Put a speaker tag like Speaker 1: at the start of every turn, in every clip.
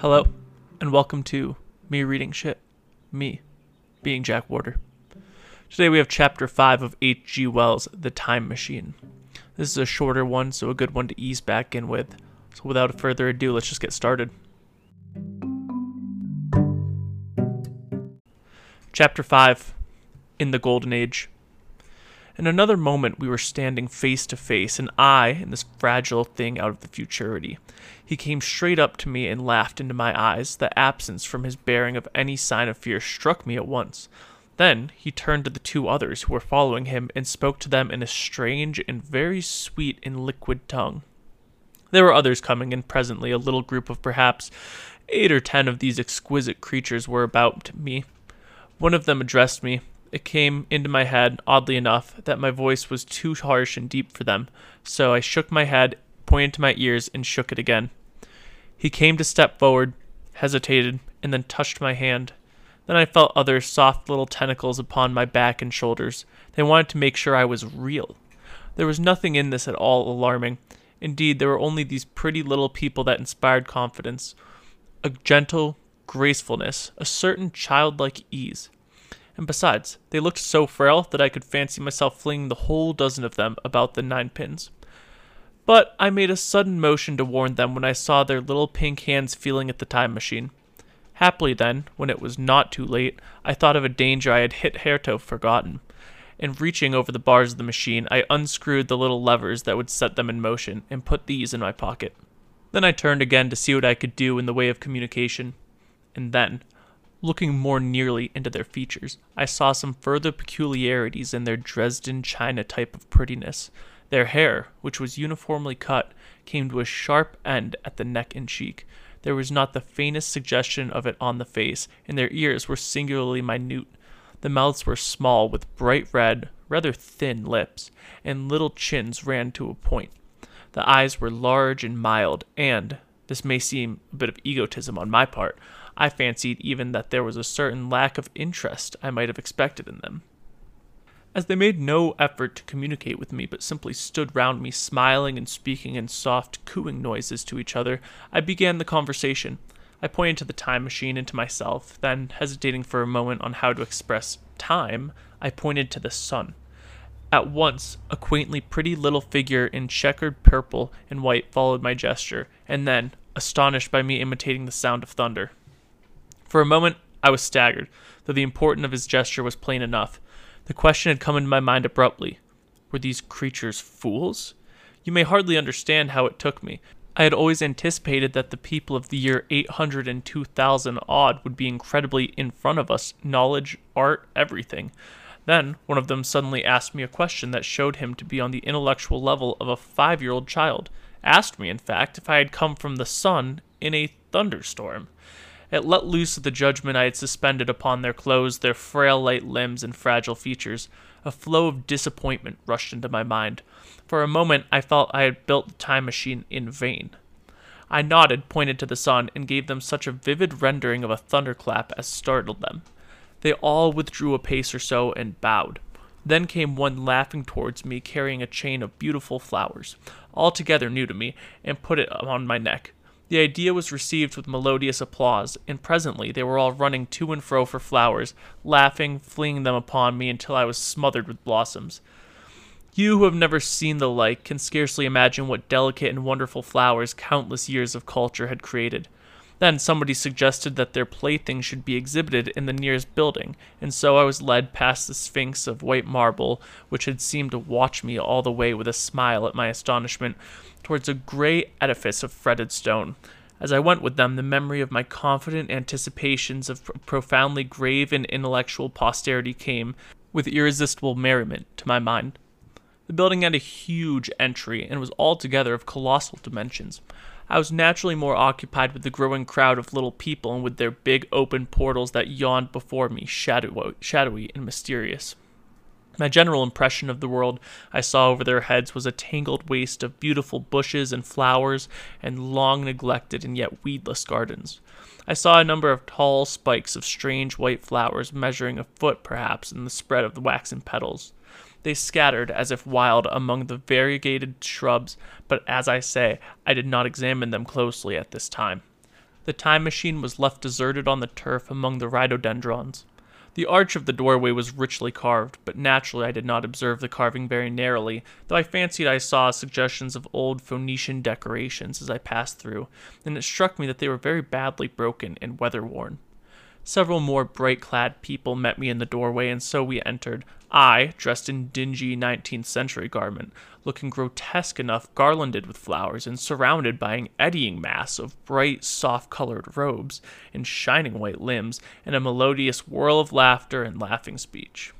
Speaker 1: Hello, and welcome to Me Reading Shit. Me, being Jack Warder. Today we have Chapter 5 of H.G. Wells' The Time Machine. This is a shorter one, so a good one to ease back in with. So without further ado, let's just get started. Chapter 5 In the Golden Age. In another moment, we were standing face to face, and I and this fragile thing out of the futurity. He came straight up to me and laughed into my eyes. The absence from his bearing of any sign of fear struck me at once. Then he turned to the two others who were following him and spoke to them in a strange and very sweet and liquid tongue. There were others coming, and presently a little group of perhaps eight or ten of these exquisite creatures were about me. One of them addressed me, it came into my head, oddly enough, that my voice was too harsh and deep for them, so I shook my head, pointed to my ears, and shook it again. He came to step forward, hesitated, and then touched my hand. Then I felt other soft little tentacles upon my back and shoulders. They wanted to make sure I was real. There was nothing in this at all alarming. Indeed, there were only these pretty little people that inspired confidence, a gentle gracefulness, a certain childlike ease and besides, they looked so frail that I could fancy myself flinging the whole dozen of them about the nine pins. But I made a sudden motion to warn them when I saw their little pink hands feeling at the time machine. Happily, then, when it was not too late, I thought of a danger I had hitherto forgotten. And reaching over the bars of the machine, I unscrewed the little levers that would set them in motion and put these in my pocket. Then I turned again to see what I could do in the way of communication. And then, Looking more nearly into their features, I saw some further peculiarities in their Dresden china type of prettiness. Their hair, which was uniformly cut, came to a sharp end at the neck and cheek. There was not the faintest suggestion of it on the face, and their ears were singularly minute. The mouths were small, with bright red, rather thin lips, and little chins ran to a point. The eyes were large and mild, and, this may seem a bit of egotism on my part, I fancied even that there was a certain lack of interest I might have expected in them. As they made no effort to communicate with me, but simply stood round me smiling and speaking in soft, cooing noises to each other, I began the conversation. I pointed to the time machine and to myself, then, hesitating for a moment on how to express time, I pointed to the sun. At once, a quaintly pretty little figure in checkered purple and white followed my gesture, and then, astonished by me imitating the sound of thunder, for a moment, I was staggered, though the importance of his gesture was plain enough. The question had come into my mind abruptly Were these creatures fools? You may hardly understand how it took me. I had always anticipated that the people of the year 800 and 2000 odd would be incredibly in front of us knowledge, art, everything. Then one of them suddenly asked me a question that showed him to be on the intellectual level of a five year old child. Asked me, in fact, if I had come from the sun in a thunderstorm. It let loose the judgment I had suspended upon their clothes, their frail light limbs, and fragile features. A flow of disappointment rushed into my mind. For a moment, I felt I had built the time machine in vain. I nodded, pointed to the sun, and gave them such a vivid rendering of a thunderclap as startled them. They all withdrew a pace or so and bowed. Then came one laughing towards me, carrying a chain of beautiful flowers, altogether new to me, and put it on my neck. The idea was received with melodious applause, and presently they were all running to and fro for flowers, laughing, flinging them upon me until I was smothered with blossoms. You who have never seen the like can scarcely imagine what delicate and wonderful flowers countless years of culture had created. Then somebody suggested that their playthings should be exhibited in the nearest building, and so I was led past the sphinx of white marble, which had seemed to watch me all the way with a smile at my astonishment, towards a gray edifice of fretted stone. As I went with them, the memory of my confident anticipations of profoundly grave and intellectual posterity came, with irresistible merriment, to my mind. The building had a huge entry and was altogether of colossal dimensions. I was naturally more occupied with the growing crowd of little people and with their big open portals that yawned before me, shadowy, shadowy and mysterious. My general impression of the world I saw over their heads was a tangled waste of beautiful bushes and flowers and long neglected and yet weedless gardens. I saw a number of tall spikes of strange white flowers measuring a foot perhaps in the spread of the waxen petals. They scattered as if wild among the variegated shrubs, but as I say, I did not examine them closely at this time. The time machine was left deserted on the turf among the rhododendrons. The arch of the doorway was richly carved, but naturally I did not observe the carving very narrowly, though I fancied I saw suggestions of old Phoenician decorations as I passed through, and it struck me that they were very badly broken and weather worn. Several more bright clad people met me in the doorway, and so we entered. I, dressed in dingy 19th century garment, looking grotesque enough garlanded with flowers and surrounded by an eddying mass of bright, soft colored robes and shining white limbs, and a melodious whirl of laughter and laughing speech.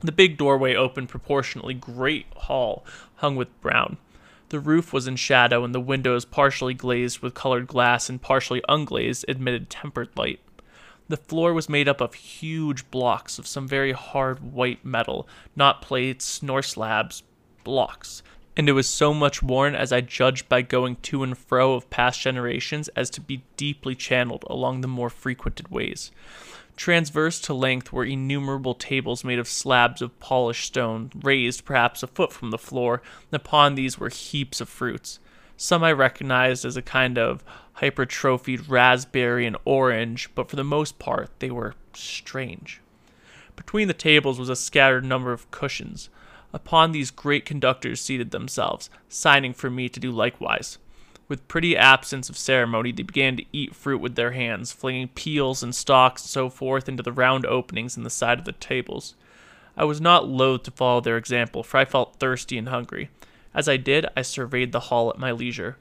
Speaker 1: The big doorway opened proportionately great hall hung with brown. The roof was in shadow, and the windows, partially glazed with colored glass and partially unglazed, admitted tempered light. The floor was made up of huge blocks of some very hard white metal, not plates nor slabs, blocks. And it was so much worn, as I judged by going to and fro of past generations, as to be deeply channeled along the more frequented ways. Transverse to length were innumerable tables made of slabs of polished stone, raised perhaps a foot from the floor, and upon these were heaps of fruits. Some I recognized as a kind of hypertrophied raspberry and orange, but for the most part they were strange. Between the tables was a scattered number of cushions. Upon these great conductors seated themselves, signing for me to do likewise. With pretty absence of ceremony, they began to eat fruit with their hands, flinging peels and stalks and so forth into the round openings in the side of the tables. I was not loath to follow their example, for I felt thirsty and hungry. As I did, I surveyed the hall at my leisure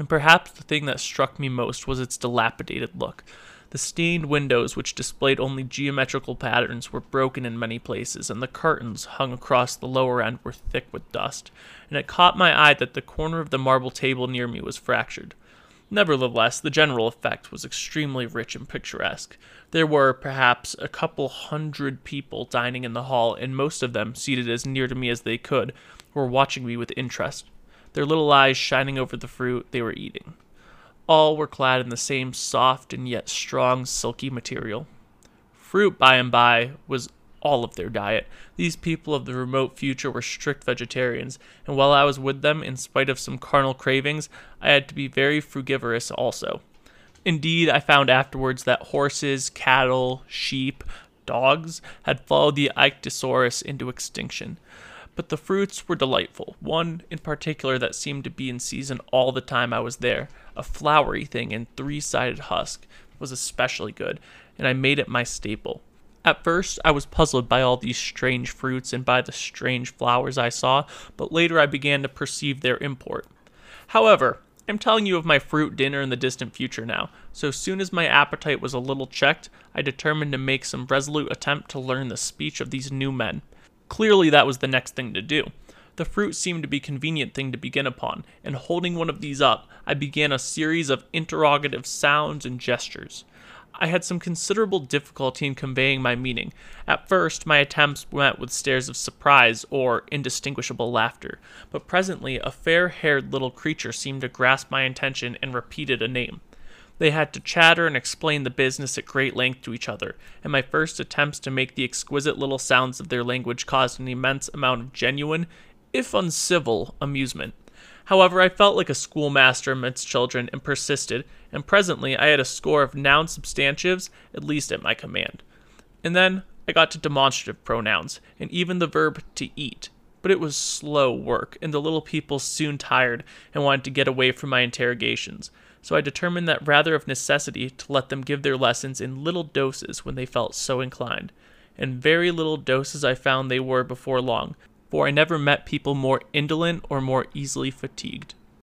Speaker 1: and perhaps the thing that struck me most was its dilapidated look. The stained windows, which displayed only geometrical patterns, were broken in many places, and the curtains hung across the lower end were thick with dust, and it caught my eye that the corner of the marble table near me was fractured. Nevertheless, the general effect was extremely rich and picturesque. There were, perhaps, a couple hundred people dining in the hall, and most of them, seated as near to me as they could, were watching me with interest their little eyes shining over the fruit they were eating. All were clad in the same soft and yet strong silky material. Fruit, by and by, was all of their diet. These people of the remote future were strict vegetarians, and while I was with them, in spite of some carnal cravings, I had to be very frugivorous also. Indeed, I found afterwards that horses, cattle, sheep, dogs had followed the Ichthyosaurus into extinction but the fruits were delightful. One in particular that seemed to be in season all the time I was there, a flowery thing in three sided husk, was especially good, and I made it my staple. At first, I was puzzled by all these strange fruits and by the strange flowers I saw, but later I began to perceive their import. However, I'm telling you of my fruit dinner in the distant future now, so soon as my appetite was a little checked, I determined to make some resolute attempt to learn the speech of these new men. Clearly, that was the next thing to do. The fruit seemed to be a convenient thing to begin upon, and holding one of these up, I began a series of interrogative sounds and gestures. I had some considerable difficulty in conveying my meaning. At first, my attempts met with stares of surprise or indistinguishable laughter, but presently a fair haired little creature seemed to grasp my intention and repeated a name. They had to chatter and explain the business at great length to each other, and my first attempts to make the exquisite little sounds of their language caused an immense amount of genuine, if uncivil, amusement. However, I felt like a schoolmaster amidst children and persisted, and presently I had a score of noun substantives at least at my command. And then I got to demonstrative pronouns, and even the verb to eat. But it was slow work, and the little people soon tired and wanted to get away from my interrogations so I determined that rather of necessity to let them give their lessons in little doses when they felt so inclined. And very little doses I found they were before long, for I never met people more indolent or more easily fatigued.